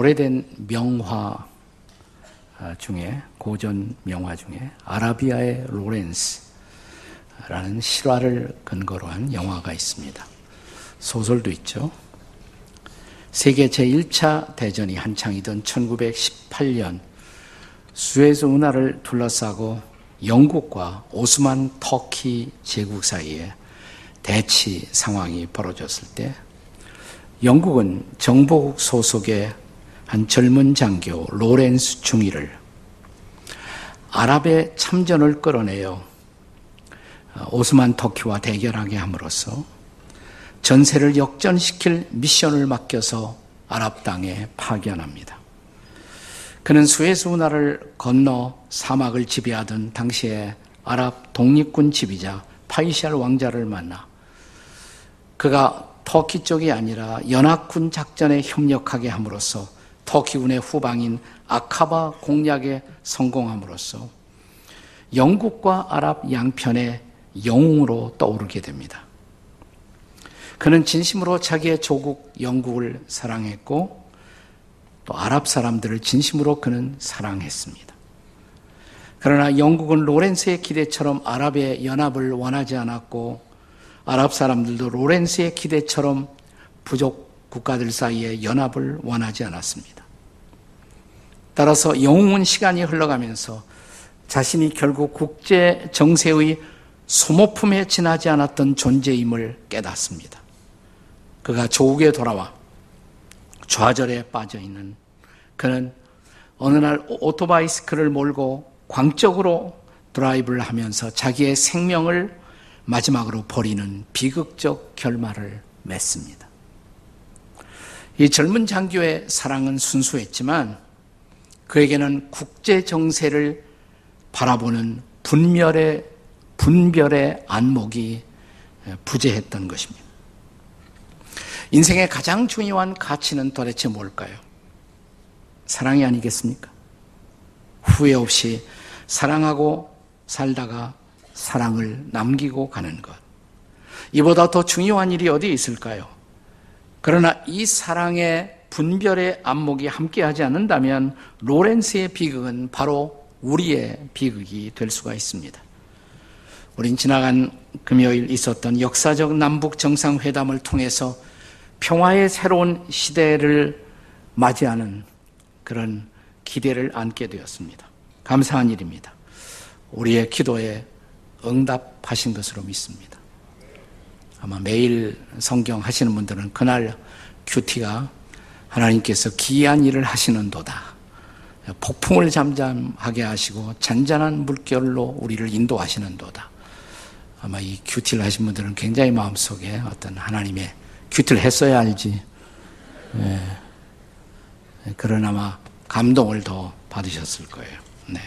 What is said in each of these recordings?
오래된 명화 아, 중에 고전 명화 중에 아라비아의 로렌스라는 실화를 근거로 한 영화가 있습니다. 소설도 있죠. 세계 제1차 대전이 한창이던 1918년 수에즈 운하를 둘러싸고 영국과 오스만 터키 제국 사이에 대치 상황이 벌어졌을 때 영국은 정보국 소속의 한 젊은 장교 로렌스 중위를 아랍의 참전을 끌어내어 오스만 터키와 대결하게 함으로써 전세를 역전시킬 미션을 맡겨서 아랍 땅에 파견합니다. 그는 수에스 운하를 건너 사막을 지배하던 당시에 아랍 독립군 지휘자 파이샬 왕자를 만나 그가 터키 쪽이 아니라 연합군 작전에 협력하게 함으로써 터키군의 후방인 아카바 공략에 성공함으로써 영국과 아랍 양편의 영웅으로 떠오르게 됩니다. 그는 진심으로 자기의 조국 영국을 사랑했고 또 아랍 사람들을 진심으로 그는 사랑했습니다. 그러나 영국은 로렌스의 기대처럼 아랍의 연합을 원하지 않았고 아랍 사람들도 로렌스의 기대처럼 부족 국가들 사이의 연합을 원하지 않았습니다. 따라서 영웅은 시간이 흘러가면서 자신이 결국 국제 정세의 소모품에 지나지 않았던 존재임을 깨닫습니다. 그가 조국에 돌아와 좌절에 빠져 있는 그는 어느 날 오토바이스크를 몰고 광적으로 드라이브를 하면서 자기의 생명을 마지막으로 버리는 비극적 결말을 맺습니다. 이 젊은 장교의 사랑은 순수했지만 그에게는 국제 정세를 바라보는 분별의 분별의 안목이 부재했던 것입니다. 인생의 가장 중요한 가치는 도대체 뭘까요? 사랑이 아니겠습니까? 후회 없이 사랑하고 살다가 사랑을 남기고 가는 것. 이보다 더 중요한 일이 어디 있을까요? 그러나 이 사랑의 분별의 안목이 함께하지 않는다면 로렌스의 비극은 바로 우리의 비극이 될 수가 있습니다. 우린 지나간 금요일 있었던 역사적 남북 정상회담을 통해서 평화의 새로운 시대를 맞이하는 그런 기대를 안게 되었습니다. 감사한 일입니다. 우리의 기도에 응답하신 것으로 믿습니다. 아마 매일 성경 하시는 분들은 그날 큐티가 하나님께서 기이한 일을 하시는도다. 폭풍을 잠잠하게 하시고 잔잔한 물결로 우리를 인도하시는도다. 아마 이 큐티를 하신 분들은 굉장히 마음속에 어떤 하나님의 큐티를 했어야 알지. 네. 그런 아마 감동을 더 받으셨을 거예요. 네.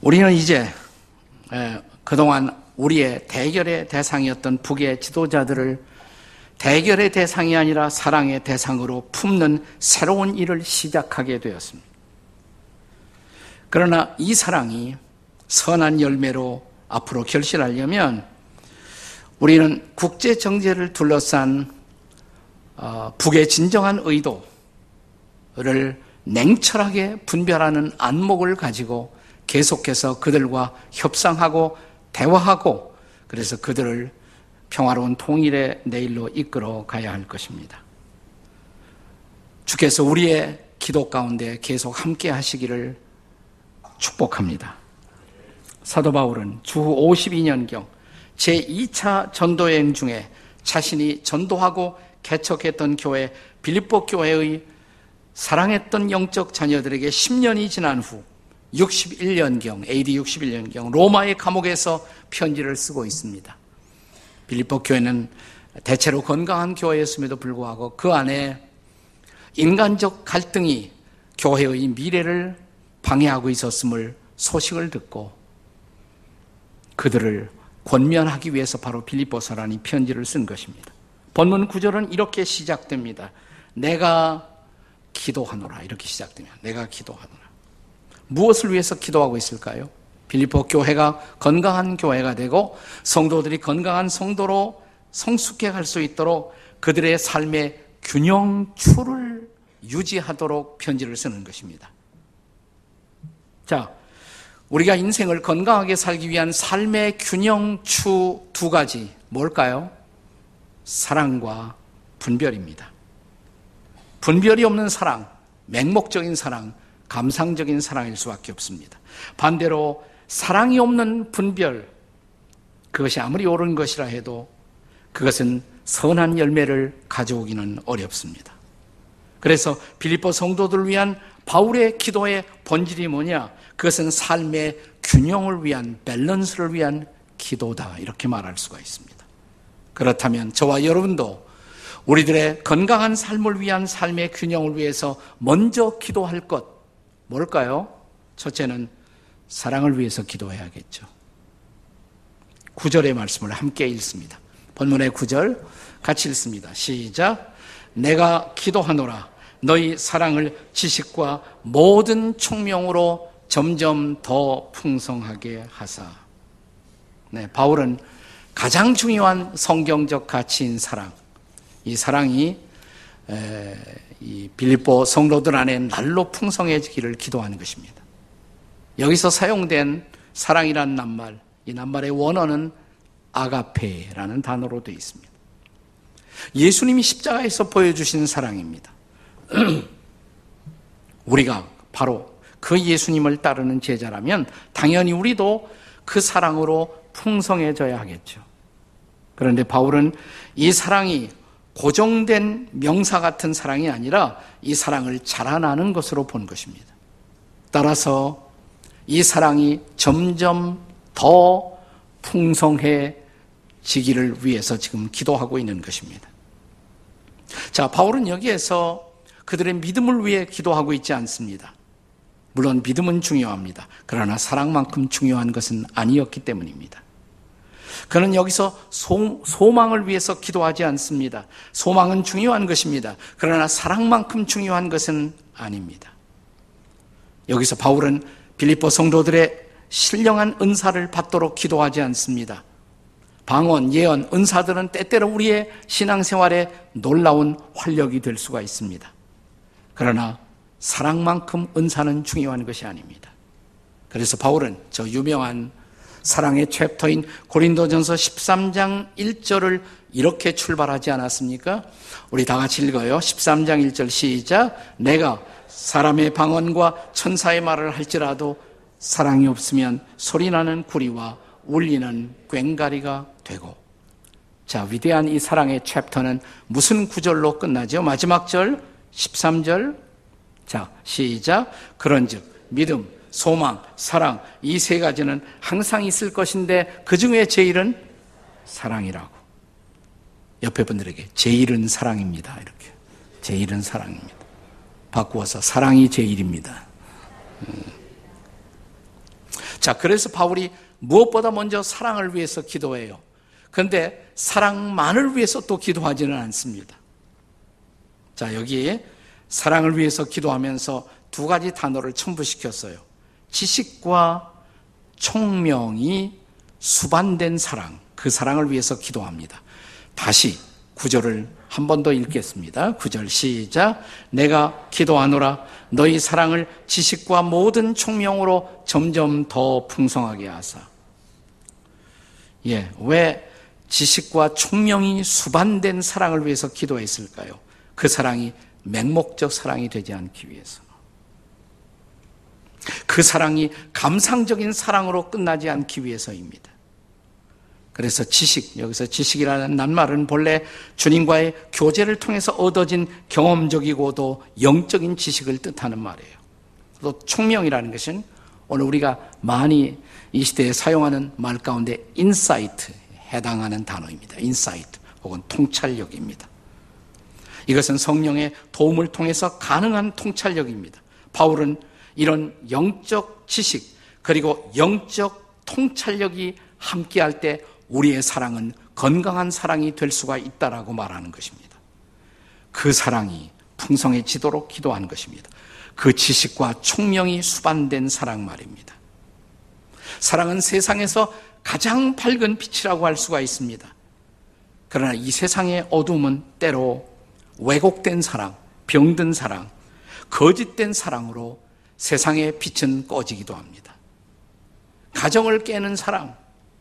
우리는 이제 그동안 우리의 대결의 대상이었던 북의 지도자들을 대결의 대상이 아니라 사랑의 대상으로 품는 새로운 일을 시작하게 되었습니다. 그러나 이 사랑이 선한 열매로 앞으로 결실하려면 우리는 국제 정제를 둘러싼 어, 북의 진정한 의도를 냉철하게 분별하는 안목을 가지고 계속해서 그들과 협상하고 대화하고 그래서 그들을 평화로운 통일의 내일로 이끌어 가야 할 것입니다. 주께서 우리의 기도 가운데 계속 함께 하시기를 축복합니다. 사도 바울은 주후 52년경 제2차 전도여행 중에 자신이 전도하고 개척했던 교회 빌립보 교회의 사랑했던 영적 자녀들에게 10년이 지난 후 61년경, AD 61년경 로마의 감옥에서 편지를 쓰고 있습니다. 빌립보 교회는 대체로 건강한 교회였음에도 불구하고 그 안에 인간적 갈등이 교회의 미래를 방해하고 있었음을 소식을 듣고 그들을 권면하기 위해서 바로 빌립보서라는 편지를 쓴 것입니다. 본문 구절은 이렇게 시작됩니다. 내가 기도하노라 이렇게 시작됩니다. 내가 기도하노라. 무엇을 위해서 기도하고 있을까요? 빌리포 교회가 건강한 교회가 되고 성도들이 건강한 성도로 성숙해 갈 수 있도록 그들의 삶에 균형추를 유지하도록 편지를 쓰는 것입니다. 자, 우리가 인생을 건강하게 살기 위한 삶의 균형추 두 가지 뭘까요? 사랑과 분별입니다. 분별이 없는 사랑, 맹목적인 사랑, 감상적인 사랑일 수밖에 없습니다. 반대로 사랑이 없는 분별, 그것이 아무리 옳은 것이라 해도 그것은 선한 열매를 가져오기는 어렵습니다. 그래서 빌립보 성도들을 위한 바울의 기도의 본질이 뭐냐? 그것은 삶의 균형을 위한 밸런스를 위한 기도다. 이렇게 말할 수가 있습니다. 그렇다면 저와 여러분도 우리들의 건강한 삶을 위한 삶의 균형을 위해서 먼저 기도할 것 뭘까요? 첫째는 사랑을 위해서 기도해야겠죠. 구절의 말씀을 함께 읽습니다. 본문의 구절 같이 읽습니다. 시작. 내가 기도하노라. 너희 사랑을 지식과 모든 총명으로 점점 더 풍성하게 하사. 네, 바울은 가장 중요한 성경적 가치인 사랑. 이 사랑이 이 빌립보 성도들 안에 날로 풍성해지기를 기도하는 것입니다. 여기서 사용된 사랑이란 낱말, 이 낱말의 원어는 아가페라는 단어로 되어 있습니다. 예수님이 십자가에서 보여주신 사랑입니다. 우리가 바로 그 예수님을 따르는 제자라면 당연히 우리도 그 사랑으로 풍성해져야 하겠죠. 그런데 바울은 이 사랑이 고정된 명사 같은 사랑이 아니라 이 사랑을 자라나는 것으로 본 것입니다. 따라서 이 사랑이 점점 더 풍성해지기를 위해서 지금 기도하고 있는 것입니다. 자, 바울은 여기에서 그들의 믿음을 위해 기도하고 있지 않습니다. 물론 믿음은 중요합니다. 그러나 사랑만큼 중요한 것은 아니었기 때문입니다. 그는 여기서 소, 소망을 위해서 기도하지 않습니다. 소망은 중요한 것입니다. 그러나 사랑만큼 중요한 것은 아닙니다. 여기서 바울은 빌립보 성도들의 신령한 은사를 받도록 기도하지 않습니다. 방언, 예언, 은사들은 때때로 우리의 신앙생활에 놀라운 활력이 될 수가 있습니다. 그러나 사랑만큼 은사는 중요한 것이 아닙니다. 그래서 바울은 저 유명한 사랑의 챕터인 고린도전서 13장 1절을 이렇게 출발하지 않았습니까? 우리 다 같이 읽어요. 13장 1절 시작. 내가 사람의 방언과 천사의 말을 할지라도 사랑이 없으면 소리나는 구리와 울리는 꽹가리가 되고. 자, 위대한 이 사랑의 챕터는 무슨 구절로 끝나죠? 마지막 절 13절. 자, 시작. 그런즉 믿음, 소망, 사랑 이 세 가지는 항상 있을 것인데 그 중에 제일은 사랑이라고. 옆에 분들에게 제일은 사랑입니다. 이렇게. 제일은 사랑입니다. 바꾸어서 사랑이 제일입니다. 음. 자, 그래서 바울이 무엇보다 먼저 사랑을 위해서 기도해요. 그런데 사랑만을 위해서 또 기도하지는 않습니다. 자, 여기에 사랑을 위해서 기도하면서 두 가지 단어를 첨부시켰어요. 지식과 총명이 수반된 사랑, 그 사랑을 위해서 기도합니다. 다시 구절을 한 번 더 읽겠습니다. 구절 시작. 내가 기도하노라 너희 사랑을 지식과 모든 총명으로 점점 더 풍성하게 하사. 예, 왜 지식과 총명이 수반된 사랑을 위해서 기도했을까요? 그 사랑이 맹목적 사랑이 되지 않기 위해서. 그 사랑이 감상적인 사랑으로 끝나지 않기 위해서입니다. 그래서 지식, 여기서 지식이라는 낱말은 본래 주님과의 교제를 통해서 얻어진 경험적이고도 영적인 지식을 뜻하는 말이에요. 또 총명이라는 것은 오늘 우리가 많이 이 시대에 사용하는 말 가운데 insight 해당하는 단어입니다. insight 혹은 통찰력입니다. 이것은 성령의 도움을 통해서 가능한 통찰력입니다. 바울은 이런 영적 지식 그리고 영적 통찰력이 함께할 때 우리의 사랑은 건강한 사랑이 될 수가 있다라고 말하는 것입니다. 그 사랑이 풍성해지도록 기도하는 것입니다. 그 지식과 총명이 수반된 사랑 말입니다. 사랑은 세상에서 가장 밝은 빛이라고 할 수가 있습니다. 그러나 이 세상의 어둠은 때로 왜곡된 사랑, 병든 사랑, 거짓된 사랑으로 세상의 빛은 꺼지기도 합니다. 가정을 깨는 사랑,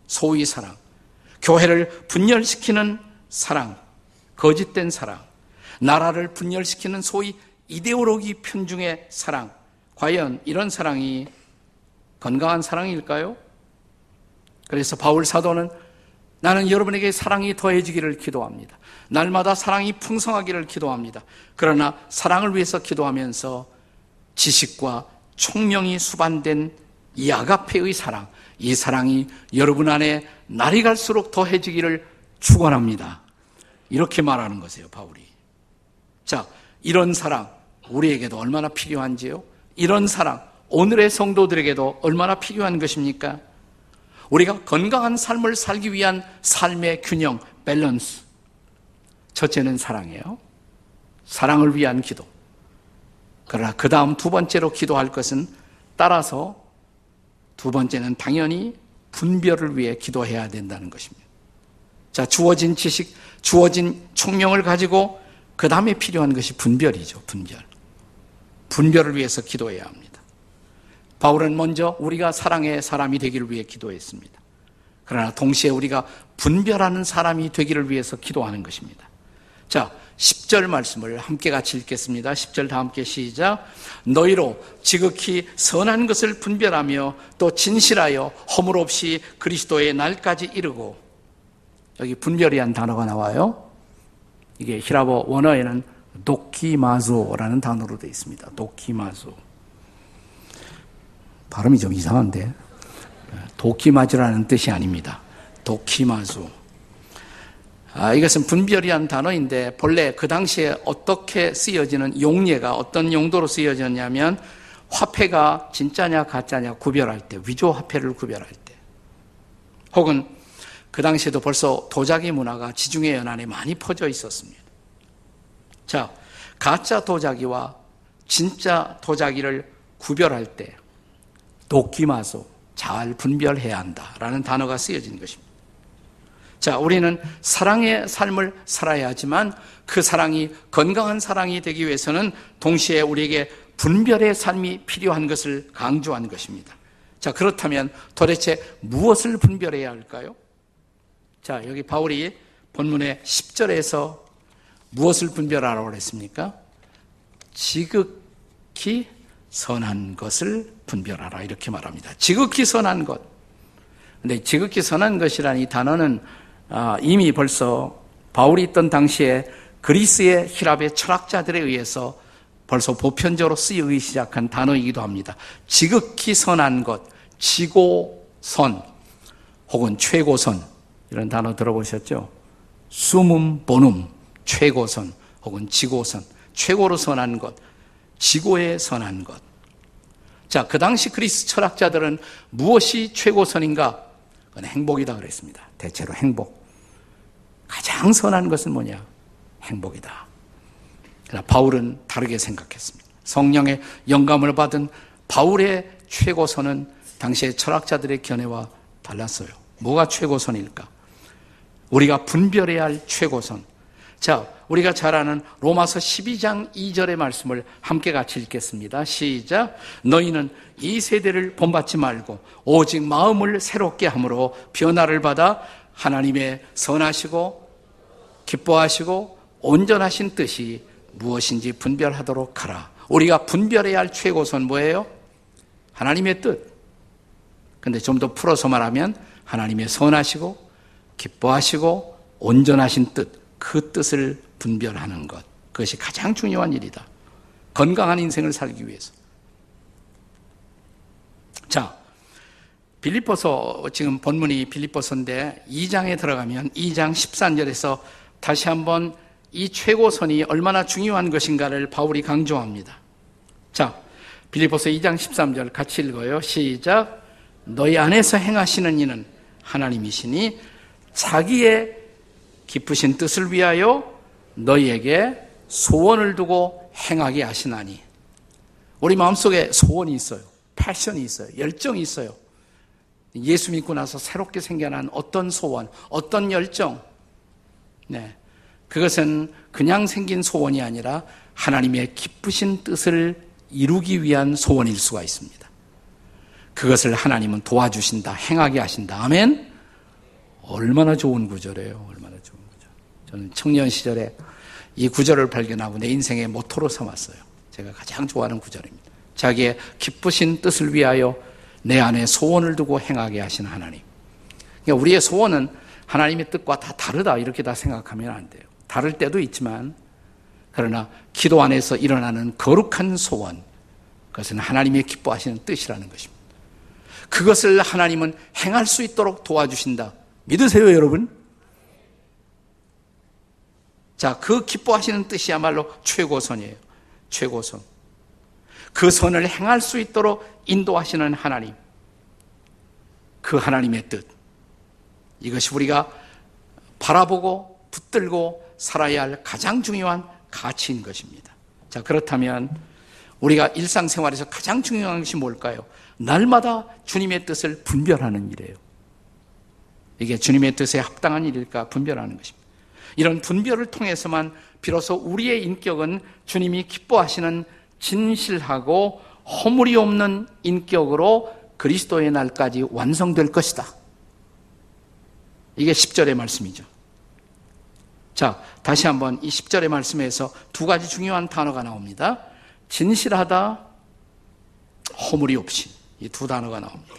소위 사랑, 교회를 분열시키는 사랑, 거짓된 사랑, 나라를 분열시키는 소위 이데올로기 편중의 사랑, 과연 이런 사랑이 건강한 사랑일까요? 그래서 바울 사도는 나는 여러분에게 사랑이 더해지기를 기도합니다. 날마다 사랑이 풍성하기를 기도합니다. 그러나 사랑을 위해서 기도하면서 지식과 총명이 수반된 이 아가페의 사랑, 이 사랑이 여러분 안에 날이 갈수록 더해지기를 축원합니다. 이렇게 말하는 것이에요, 바울이. 자, 이런 사랑 우리에게도 얼마나 필요한지요? 이런 사랑 오늘의 성도들에게도 얼마나 필요한 것입니까? 우리가 건강한 삶을 살기 위한 삶의 균형, 밸런스. 첫째는 사랑이에요. 사랑을 위한 기도. 그러나 그 다음 두 번째로 기도할 것은 따라서 두 번째는 당연히 분별을 위해 기도해야 된다는 것입니다. 자, 주어진 지식, 주어진 총명을 가지고 그 다음에 필요한 것이 분별이죠, 분별. 분별을 위해서 기도해야 합니다. 바울은 먼저 우리가 사랑의 사람이 되기를 위해 기도했습니다. 그러나 동시에 우리가 분별하는 사람이 되기를 위해서 기도하는 것입니다. 자, 10절 말씀을 함께 같이 읽겠습니다. 10절 다 함께 시작. 너희로 지극히 선한 것을 분별하며 또 진실하여 허물 없이 그리스도의 날까지 이르고 여기 분별이란 단어가 나와요. 이게 히라보 원어에는 도키마조라는 단어로 되어 있습니다. 도키마조. 발음이 좀 이상한데. 도키마조라는 뜻이 아닙니다. 도키마조. 아, 이것은 분별이한 단어인데 본래 그 당시에 어떻게 쓰여지는 용례가 어떤 용도로 쓰여졌냐면 화폐가 진짜냐 가짜냐 구별할 때 위조 화폐를 구별할 때 혹은 그 당시에도 벌써 도자기 문화가 지중해 연안에 많이 퍼져 있었습니다. 자, 가짜 도자기와 진짜 도자기를 구별할 때 도끼마소 잘 분별해야 한다라는 단어가 쓰여진 것입니다. 자, 우리는 사랑의 삶을 살아야 하지만 그 사랑이 건강한 사랑이 되기 위해서는 동시에 우리에게 분별의 삶이 필요한 것을 강조한 것입니다. 자, 그렇다면 도대체 무엇을 분별해야 할까요? 자, 여기 바울이 본문의 10절에서 무엇을 분별하라고 그랬습니까? 지극히 선한 것을 분별하라 이렇게 말합니다. 지극히 선한 것. 근데 지극히 선한 것이라는 이 단어는 아, 이미 벌써 바울이 있던 당시에 그리스의 히랍의 철학자들에 의해서 벌써 보편적으로 쓰이기 시작한 단어이기도 합니다. 지극히 선한 것, 지고선 혹은 최고선 이런 단어 들어보셨죠? 수문 보눔, 최고선 혹은 지고선, 최고로 선한 것, 지고에 선한 것. 자, 그 당시 그리스 철학자들은 무엇이 최고선인가? 그건 행복이다 그랬습니다. 대체로 행복. 가장 선한 것은 뭐냐? 행복이다. 그러나 바울은 다르게 생각했습니다. 성령의 영감을 받은 바울의 최고선은 당시의 철학자들의 견해와 달랐어요. 뭐가 최고선일까? 우리가 분별해야 할 최고선. 자, 우리가 잘 아는 로마서 12장 2절의 말씀을 함께 같이 읽겠습니다. 시작. 너희는 이 세대를 본받지 말고 오직 마음을 새롭게 함으로 변화를 받아 하나님의 선하시고 기뻐하시고 온전하신 뜻이 무엇인지 분별하도록 하라. 우리가 분별해야 할 최고선 뭐예요? 하나님의 뜻. 근데 좀 더 풀어서 말하면 하나님의 선하시고 기뻐하시고 온전하신 뜻, 그 뜻을 분별하는 것. 그것이 가장 중요한 일이다. 건강한 인생을 살기 위해서. 자, 빌리포서 지금 본문이 빌리포서인데 2장에 들어가면 2장 13절에서 다시 한번 이 최고선이 얼마나 중요한 것인가를 바울이 강조합니다. 자, 빌리포서 2장 13절 같이 읽어요. 시작. 너희 안에서 행하시는 이는 하나님이시니 자기의 기쁘신 뜻을 위하여 너희에게 소원을 두고 행하게 하시나니. 우리 마음속에 소원이 있어요. 패션이 있어요. 열정이 있어요. 예수 믿고 나서 새롭게 생겨난 어떤 소원, 어떤 열정. 네. 그것은 그냥 생긴 소원이 아니라 하나님의 기쁘신 뜻을 이루기 위한 소원일 수가 있습니다. 그것을 하나님은 도와주신다, 행하게 하신다. 아멘? 얼마나 좋은 구절이에요. 얼마나 좋은 구절. 저는 청년 시절에 이 구절을 발견하고 내 인생의 모토로 삼았어요. 제가 가장 좋아하는 구절입니다. 자기의 기쁘신 뜻을 위하여 내 안에 소원을 두고 행하게 하시는 하나님. 그러니까 우리의 소원은 하나님의 뜻과 다 다르다 이렇게 다 생각하면 안 돼요. 다를 때도 있지만 그러나 기도 안에서 일어나는 거룩한 소원 그것은 하나님의 기뻐하시는 뜻이라는 것입니다. 그것을 하나님은 행할 수 있도록 도와주신다. 믿으세요, 여러분? 자, 그 기뻐하시는 뜻이야말로 최고선이에요. 최고선. 그 선을 행할 수 있도록 인도하시는 하나님. 그 하나님의 뜻. 이것이 우리가 바라보고 붙들고 살아야 할 가장 중요한 가치인 것입니다. 자, 그렇다면 우리가 일상생활에서 가장 중요한 것이 뭘까요? 날마다 주님의 뜻을 분별하는 일이에요. 이게 주님의 뜻에 합당한 일일까 분별하는 것입니다. 이런 분별을 통해서만 비로소 우리의 인격은 주님이 기뻐하시는 진실하고 허물이 없는 인격으로 그리스도의 날까지 완성될 것이다. 이게 10절의 말씀이죠. 자, 다시 한번 이 10절의 말씀에서 두 가지 중요한 단어가 나옵니다. 진실하다, 허물이 없이. 이 두 단어가 나옵니다.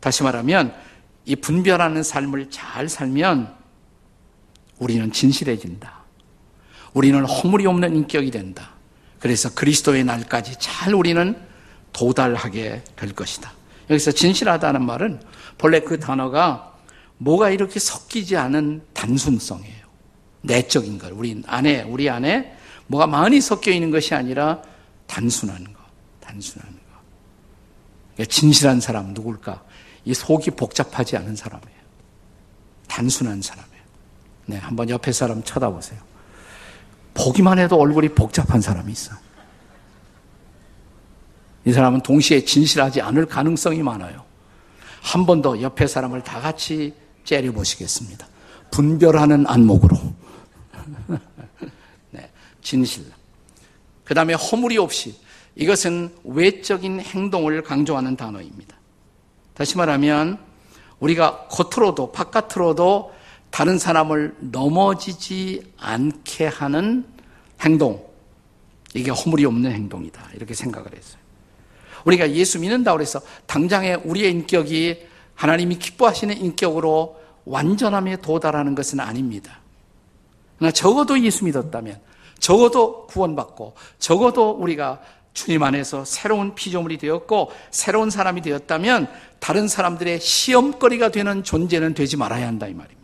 다시 말하면 이 분별하는 삶을 잘 살면 우리는 진실해진다. 우리는 허물이 없는 인격이 된다. 그래서 그리스도의 날까지 잘 우리는 도달하게 될 것이다. 여기서 진실하다는 말은 본래 그 단어가 뭐가 이렇게 섞이지 않은 단순성이에요. 내적인 걸. 우리 안에, 우리 안에 뭐가 많이 섞여 있는 것이 아니라 단순한 거. 단순한 거. 그러니까 진실한 사람 누굴까? 이 속이 복잡하지 않은 사람이에요. 단순한 사람이에요. 네, 한번 옆에 사람 쳐다보세요. 보기만 해도 얼굴이 복잡한 사람이 있어. 이 사람은 동시에 진실하지 않을 가능성이 많아요. 한 번 더 옆에 사람을 다 같이 째려보시겠습니다. 분별하는 안목으로. 네, 진실. 그 다음에 허물이 없이 이것은 외적인 행동을 강조하는 단어입니다. 다시 말하면 우리가 겉으로도 바깥으로도 다른 사람을 넘어지지 않게 하는 행동. 이게 허물이 없는 행동이다. 이렇게 생각을 했어요. 우리가 예수 믿는다 그래서 당장에 우리의 인격이 하나님이 기뻐하시는 인격으로 완전함에 도달하는 것은 아닙니다. 그러나 적어도 예수 믿었다면, 적어도 구원받고, 적어도 우리가 주님 안에서 새로운 피조물이 되었고, 새로운 사람이 되었다면, 다른 사람들의 시험거리가 되는 존재는 되지 말아야 한다, 이 말입니다.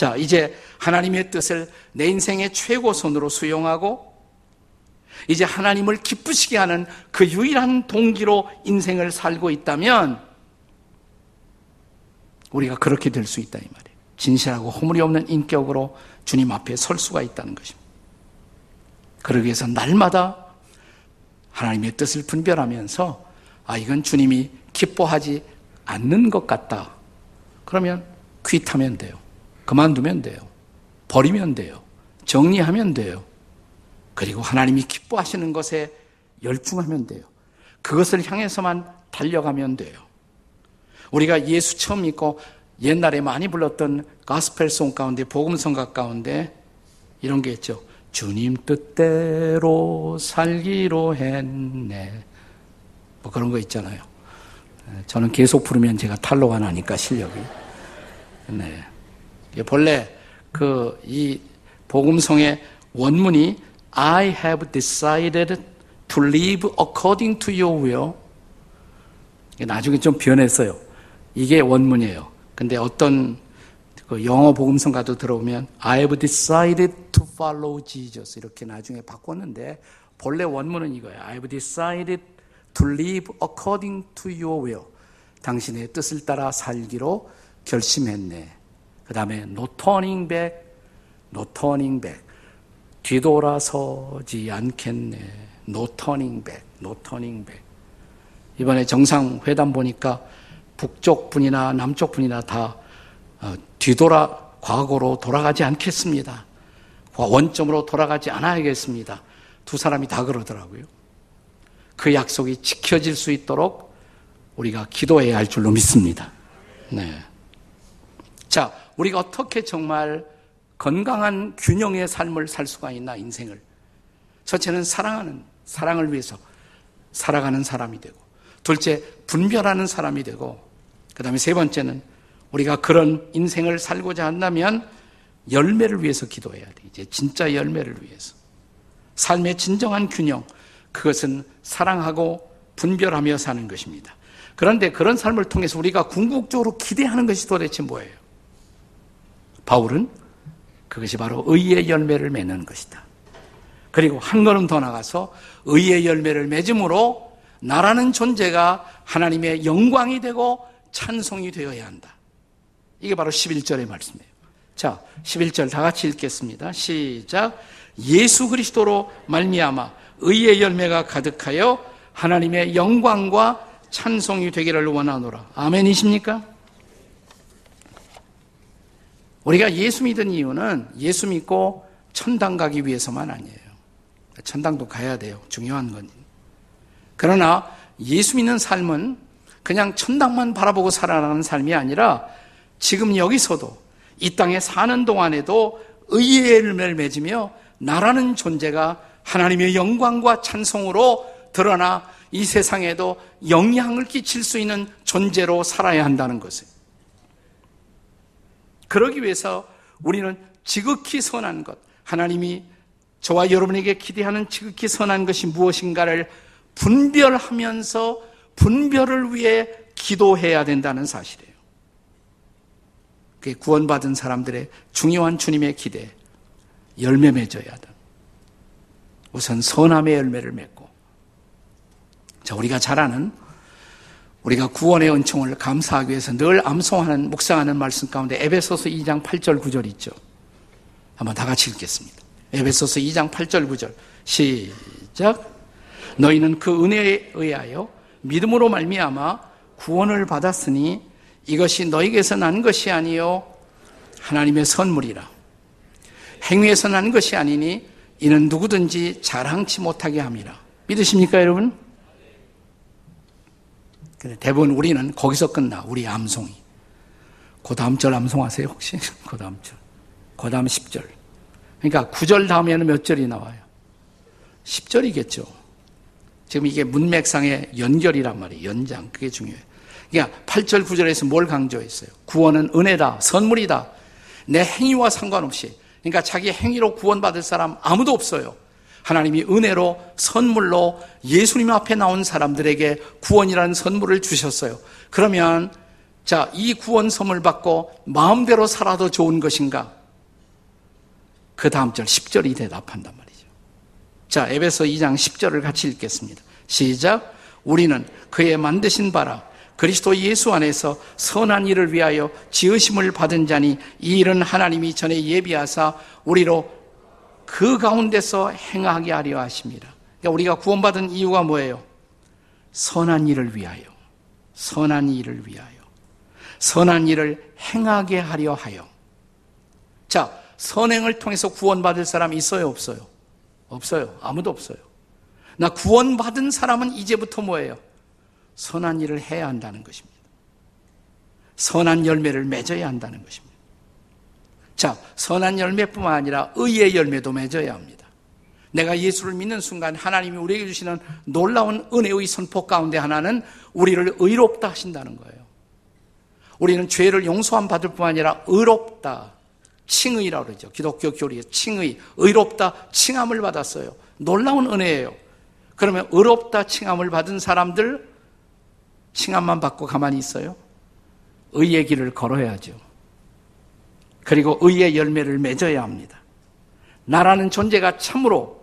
자, 이제 하나님의 뜻을 내 인생의 최고선으로 수용하고, 이제 하나님을 기쁘시게 하는 그 유일한 동기로 인생을 살고 있다면, 우리가 그렇게 될 수 있다 이 말이에요. 진실하고 허물이 없는 인격으로 주님 앞에 설 수가 있다는 것입니다. 그러기 위해서 날마다 하나님의 뜻을 분별하면서 아 이건 주님이 기뻐하지 않는 것 같다. 그러면 퀴트하면 돼요. 그만두면 돼요. 버리면 돼요. 정리하면 돼요. 그리고 하나님이 기뻐하시는 것에 열중하면 돼요. 그것을 향해서만 달려가면 돼요. 우리가 예수 처음 믿고 옛날에 많이 불렀던 가스펠송 가운데 복음성가 가운데 이런 게 있죠. 주님 뜻대로 살기로 했네. 뭐 그런 거 있잖아요. 저는 계속 부르면 제가 탈로가 나니까 실력이. 네. 본래 그 이 복음성의 원문이 I have decided to live according to your will. 나중에 좀 변했어요. 이게 원문이에요. 근데 어떤 그 영어 복음성가도 들어오면 I have decided to follow Jesus 이렇게 나중에 바꿨는데 본래 원문은 이거예요. I have decided to live according to your will. 당신의 뜻을 따라 살기로 결심했네. 그 다음에 no turning back, no turning back. 뒤돌아서지 않겠네. no turning back, no turning back. 이번에 정상회담 보니까 북쪽 분이나 남쪽 분이나 다 어, 뒤돌아 과거로 돌아가지 않겠습니다. 원점으로 돌아가지 않아야겠습니다. 두 사람이 다 그러더라고요. 그 약속이 지켜질 수 있도록 우리가 기도해야 할 줄로 믿습니다. 네. 자, 우리가 어떻게 정말 건강한 균형의 삶을 살 수가 있나, 인생을. 첫째는 사랑하는, 사랑을 위해서 살아가는 사람이 되고, 둘째, 분별하는 사람이 되고, 그 다음에 세 번째는 우리가 그런 인생을 살고자 한다면 열매를 위해서 기도해야 돼. 이제 진짜 열매를 위해서. 삶의 진정한 균형, 그것은 사랑하고 분별하며 사는 것입니다. 그런데 그런 삶을 통해서 우리가 궁극적으로 기대하는 것이 도대체 뭐예요? 바울은 그것이 바로 의의 열매를 맺는 것이다. 그리고 한 걸음 더 나가서 의의 열매를 맺음으로 나라는 존재가 하나님의 영광이 되고 찬송이 되어야 한다. 이게 바로 11절의 말씀이에요. 자, 11절 다 같이 읽겠습니다. 시작. 예수 그리스도로 말미암아 의의 열매가 가득하여 하나님의 영광과 찬송이 되기를 원하노라. 아멘이십니까? 우리가 예수 믿은 이유는 예수 믿고 천당 가기 위해서만 아니에요. 천당도 가야 돼요. 중요한 건. 그러나 예수 믿는 삶은 그냥 천당만 바라보고 살아가는 삶이 아니라 지금 여기서도 이 땅에 사는 동안에도 의의 열매를 맺으며 나라는 존재가 하나님의 영광과 찬송으로 드러나 이 세상에도 영향을 끼칠 수 있는 존재로 살아야 한다는 것을. 그러기 위해서 우리는 지극히 선한 것, 하나님이 저와 여러분에게 기대하는 지극히 선한 것이 무엇인가를 분별하면서 분별을 위해 기도해야 된다는 사실이에요. 그게 구원받은 사람들의 중요한 주님의 기대, 열매 맺어야 한다. 우선 선함의 열매를 맺고, 자, 우리가 잘 아는 우리가 구원의 은총을 감사하기 위해서 늘 암송하는, 묵상하는 말씀 가운데 에베소서 2장 8절 9절 있죠. 한번 다 같이 읽겠습니다. 에베소서 2장 8절 9절. 시작. 너희는 그 은혜에 의하여 믿음으로 말미암아 구원을 받았으니 이것이 너희에게서 난 것이 아니요 하나님의 선물이라. 행위에서 난 것이 아니니 이는 누구든지 자랑치 못하게 함이라. 믿으십니까, 여러분? 대부분 우리는 거기서 끝나, 우리 암송이. 그 다음 절 암송하세요, 혹시? 그 다음 절. 그 다음 10절. 그러니까 9절 다음에는 몇 절이 나와요? 10절이겠죠. 지금 이게 문맥상의 연결이란 말이에요. 연장. 그게 중요해요. 그러니까 8절, 9절에서 뭘 강조했어요? 구원은 은혜다, 선물이다. 내 행위와 상관없이. 그러니까 자기 행위로 구원받을 사람 아무도 없어요. 하나님이 은혜로 선물로 예수님 앞에 나온 사람들에게 구원이라는 선물을 주셨어요. 그러면 자, 이 구원 선물 받고 마음대로 살아도 좋은 것인가? 그 다음 절 10절이 대답한단 말이죠. 자, 에베소 2장 10절을 같이 읽겠습니다. 시작. 우리는 그의 만드신 바라 그리스도 예수 안에서 선한 일을 위하여 지으심을 받은 자니 이 일은 하나님이 전에 예비하사 우리로 그 가운데서 행하게 하려 하십니다. 그러니까 우리가 구원받은 이유가 뭐예요? 선한 일을 위하여. 선한 일을 위하여. 선한 일을 행하게 하려 하여. 자, 선행을 통해서 구원받을 사람 있어요, 없어요? 없어요. 아무도 없어요. 나 구원받은 사람은 이제부터 뭐예요? 선한 일을 해야 한다는 것입니다. 선한 열매를 맺어야 한다는 것입니다. 자, 선한 열매뿐만 아니라 의의 열매도 맺어야 합니다. 내가 예수를 믿는 순간 하나님이 우리에게 주시는 놀라운 은혜의 선포 가운데 하나는 우리를 의롭다 하신다는 거예요. 우리는 죄를 용서함 받을 뿐만 아니라 의롭다. 칭의라고 그러죠. 기독교 교리에 칭의, 의롭다, 칭함을 받았어요. 놀라운 은혜예요. 그러면 의롭다 칭함을 받은 사람들 칭함만 받고 가만히 있어요? 의의 길을 걸어야죠. 그리고 의의 열매를 맺어야 합니다. 나라는 존재가 참으로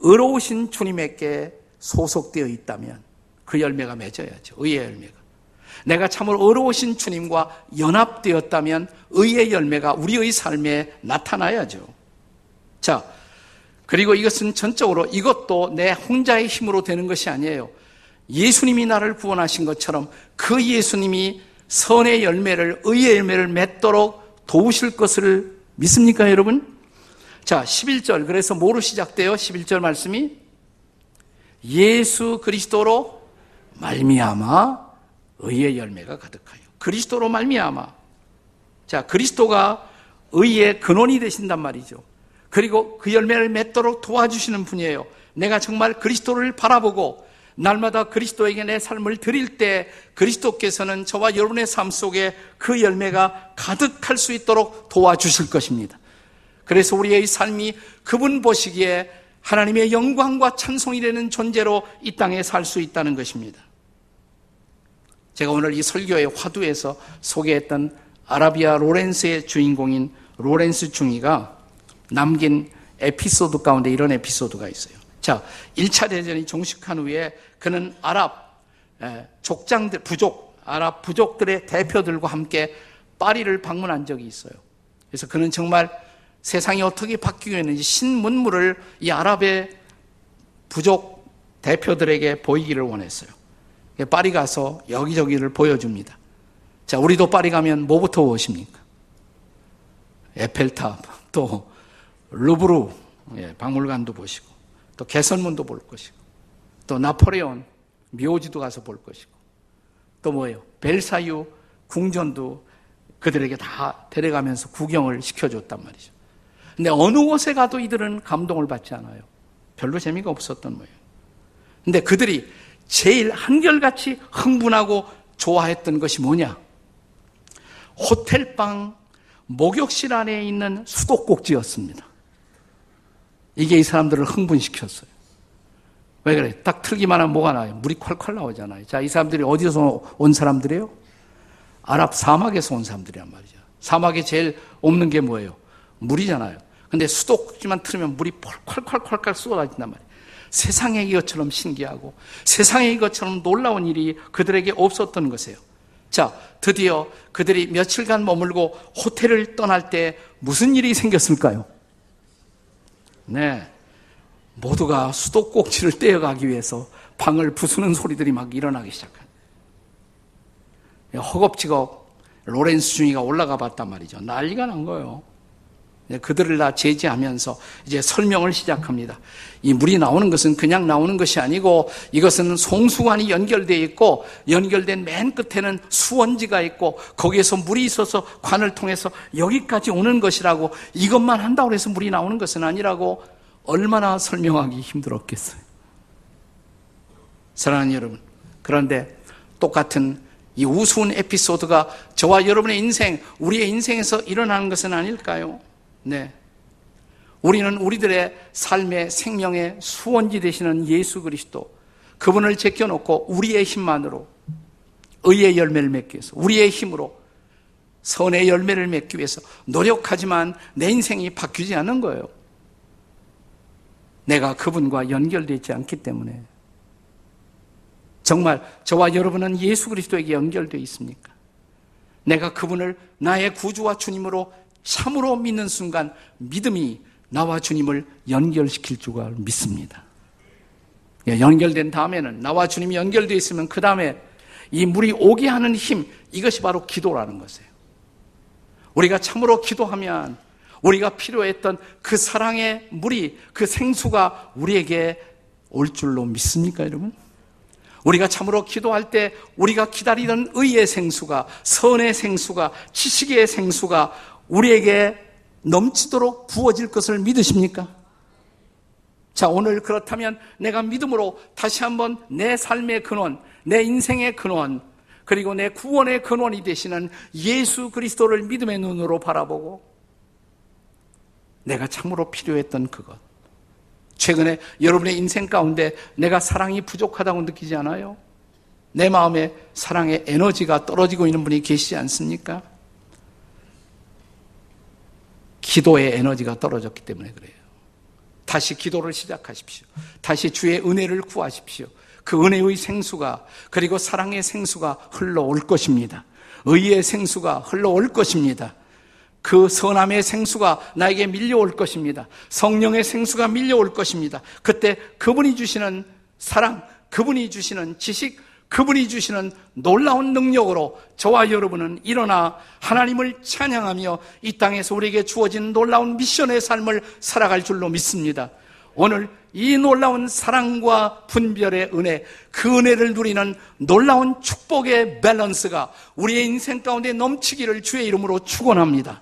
의로우신 주님에게 소속되어 있다면 그 열매가 맺어야죠. 의의 열매가. 내가 참으로 의로우신 주님과 연합되었다면 의의 열매가 우리의 삶에 나타나야죠. 자, 그리고 이것은 전적으로 이것도 내 혼자의 힘으로 되는 것이 아니에요. 예수님이 나를 구원하신 것처럼 그 예수님이 선의 열매를, 의의 열매를 맺도록 도우실 것을 믿습니까, 여러분? 자, 11절. 그래서 뭐로 시작돼요? 11절 말씀이 예수 그리스도로 말미암아 의의 열매가 가득하여. 그리스도로 말미암아. 자, 그리스도가 의의 근원이 되신단 말이죠. 그리고 그 열매를 맺도록 도와주시는 분이에요. 내가 정말 그리스도를 바라보고 날마다 그리스도에게 내 삶을 드릴 때 그리스도께서는 저와 여러분의 삶 속에 그 열매가 가득할 수 있도록 도와주실 것입니다. 그래서 우리의 삶이 그분 보시기에 하나님의 영광과 찬송이 되는 존재로 이 땅에 살 수 있다는 것입니다. 제가 오늘 이 설교의 화두에서 소개했던 아라비아 로렌스의 주인공인 로렌스 중이가 남긴 에피소드 가운데 이런 에피소드가 있어요. 자, 1차 대전이 종식한 후에 그는 아랍 족장들, 부족, 아랍 부족들의 대표들과 함께 파리를 방문한 적이 있어요. 그래서 그는 정말 세상이 어떻게 바뀌고 있는지 신문물을 이 아랍의 부족 대표들에게 보이기를 원했어요. 파리 가서 여기저기를 보여줍니다. 자, 우리도 파리 가면 뭐부터 오십니까? 에펠탑, 또 루브르 예, 박물관도 보시고, 또 개선문도 볼 것이고, 또 나폴레온 묘지도 가서 볼 것이고, 또 뭐예요? 벨사유 궁전도 그들에게 다 데려가면서 구경을 시켜줬단 말이죠. 근데 어느 곳에 가도 이들은 감동을 받지 않아요. 별로 재미가 없었던 모양. 근데 그들이 제일 한결같이 흥분하고 좋아했던 것이 뭐냐? 호텔방 목욕실 안에 있는 수도꼭지였습니다. 이게 이 사람들을 흥분시켰어요. 왜 그래? 딱 틀기만 하면 뭐가 나요? 물이 콸콸 나오잖아요. 자, 이 사람들이 어디서 온 사람들이에요? 아랍 사막에서 온 사람들이란 말이죠. 사막에 제일 없는 게 뭐예요? 물이잖아요. 근데 수도꼭지만 틀으면 물이 펄콸콸콸콸 쏟아진단 말이에요. 세상의 이것처럼 신기하고 세상의 이것처럼 놀라운 일이 그들에게 없었던 것이에요. 자, 드디어 그들이 며칠간 머물고 호텔을 떠날 때 무슨 일이 생겼을까요? 네. 모두가 수도꼭지를 떼어가기 위해서 방을 부수는 소리들이 막 일어나기 시작한. 허겁지겁 로렌스 중이가 올라가 봤단 말이죠. 난리가 난 거예요. 네, 그들을 다 제지하면서 이제 설명을 시작합니다. 이 물이 나오는 것은 그냥 나오는 것이 아니고 이것은 송수관이 연결되어 있고 연결된 맨 끝에는 수원지가 있고 거기에서 물이 있어서 관을 통해서 여기까지 오는 것이라고 이것만 한다고 해서 물이 나오는 것은 아니라고 얼마나 설명하기 힘들었겠어요. 사랑하는 여러분. 그런데 똑같은 이 우스운 에피소드가 저와 여러분의 인생, 우리의 인생에서 일어나는 것은 아닐까요? 네. 우리는 우리들의 삶의 생명의 수원지 되시는 예수 그리스도 그분을 제껴놓고 우리의 힘만으로 의의 열매를 맺기 위해서 우리의 힘으로 선의 열매를 맺기 위해서 노력하지만 내 인생이 바뀌지 않는 거예요. 내가 그분과 연결되어 있지 않기 때문에 정말 저와 여러분은 예수 그리스도에게 연결되어 있습니까? 내가 그분을 나의 구주와 주님으로 참으로 믿는 순간 믿음이 나와 주님을 연결시킬 줄 믿습니다. 예, 연결된 다음에는 나와 주님이 연결되어 있으면 그 다음에 이 물이 오게 하는 힘 이것이 바로 기도라는 것이에요. 우리가 참으로 기도하면 우리가 필요했던 그 사랑의 물이 그 생수가 우리에게 올 줄로 믿습니까, 여러분? 우리가 참으로 기도할 때 우리가 기다리던 의의 생수가 선의 생수가 지식의 생수가 우리에게 넘치도록 부어질 것을 믿으십니까? 자, 오늘 그렇다면 내가 믿음으로 다시 한번 내 삶의 근원, 내 인생의 근원, 그리고 내 구원의 근원이 되시는 예수 그리스도를 믿음의 눈으로 바라보고 내가 참으로 필요했던 그것. 최근에 여러분의 인생 가운데 내가 사랑이 부족하다고 느끼지 않아요? 내 마음에 사랑의 에너지가 떨어지고 있는 분이 계시지 않습니까? 기도의 에너지가 떨어졌기 때문에 그래요. 다시 기도를 시작하십시오. 다시 주의 은혜를 구하십시오. 그 은혜의 생수가 그리고 사랑의 생수가 흘러올 것입니다. 의의 생수가 흘러올 것입니다. 그 선함의 생수가 나에게 밀려올 것입니다. 성령의 생수가 밀려올 것입니다. 그때 그분이 주시는 사랑, 그분이 주시는 지식, 그분이 주시는 놀라운 능력으로 저와 여러분은 일어나 하나님을 찬양하며 이 땅에서 우리에게 주어진 놀라운 미션의 삶을 살아갈 줄로 믿습니다. 오늘 이 놀라운 사랑과 분별의 은혜, 그 은혜를 누리는 놀라운 축복의 밸런스가 우리의 인생 가운데 넘치기를 주의 이름으로 축원합니다.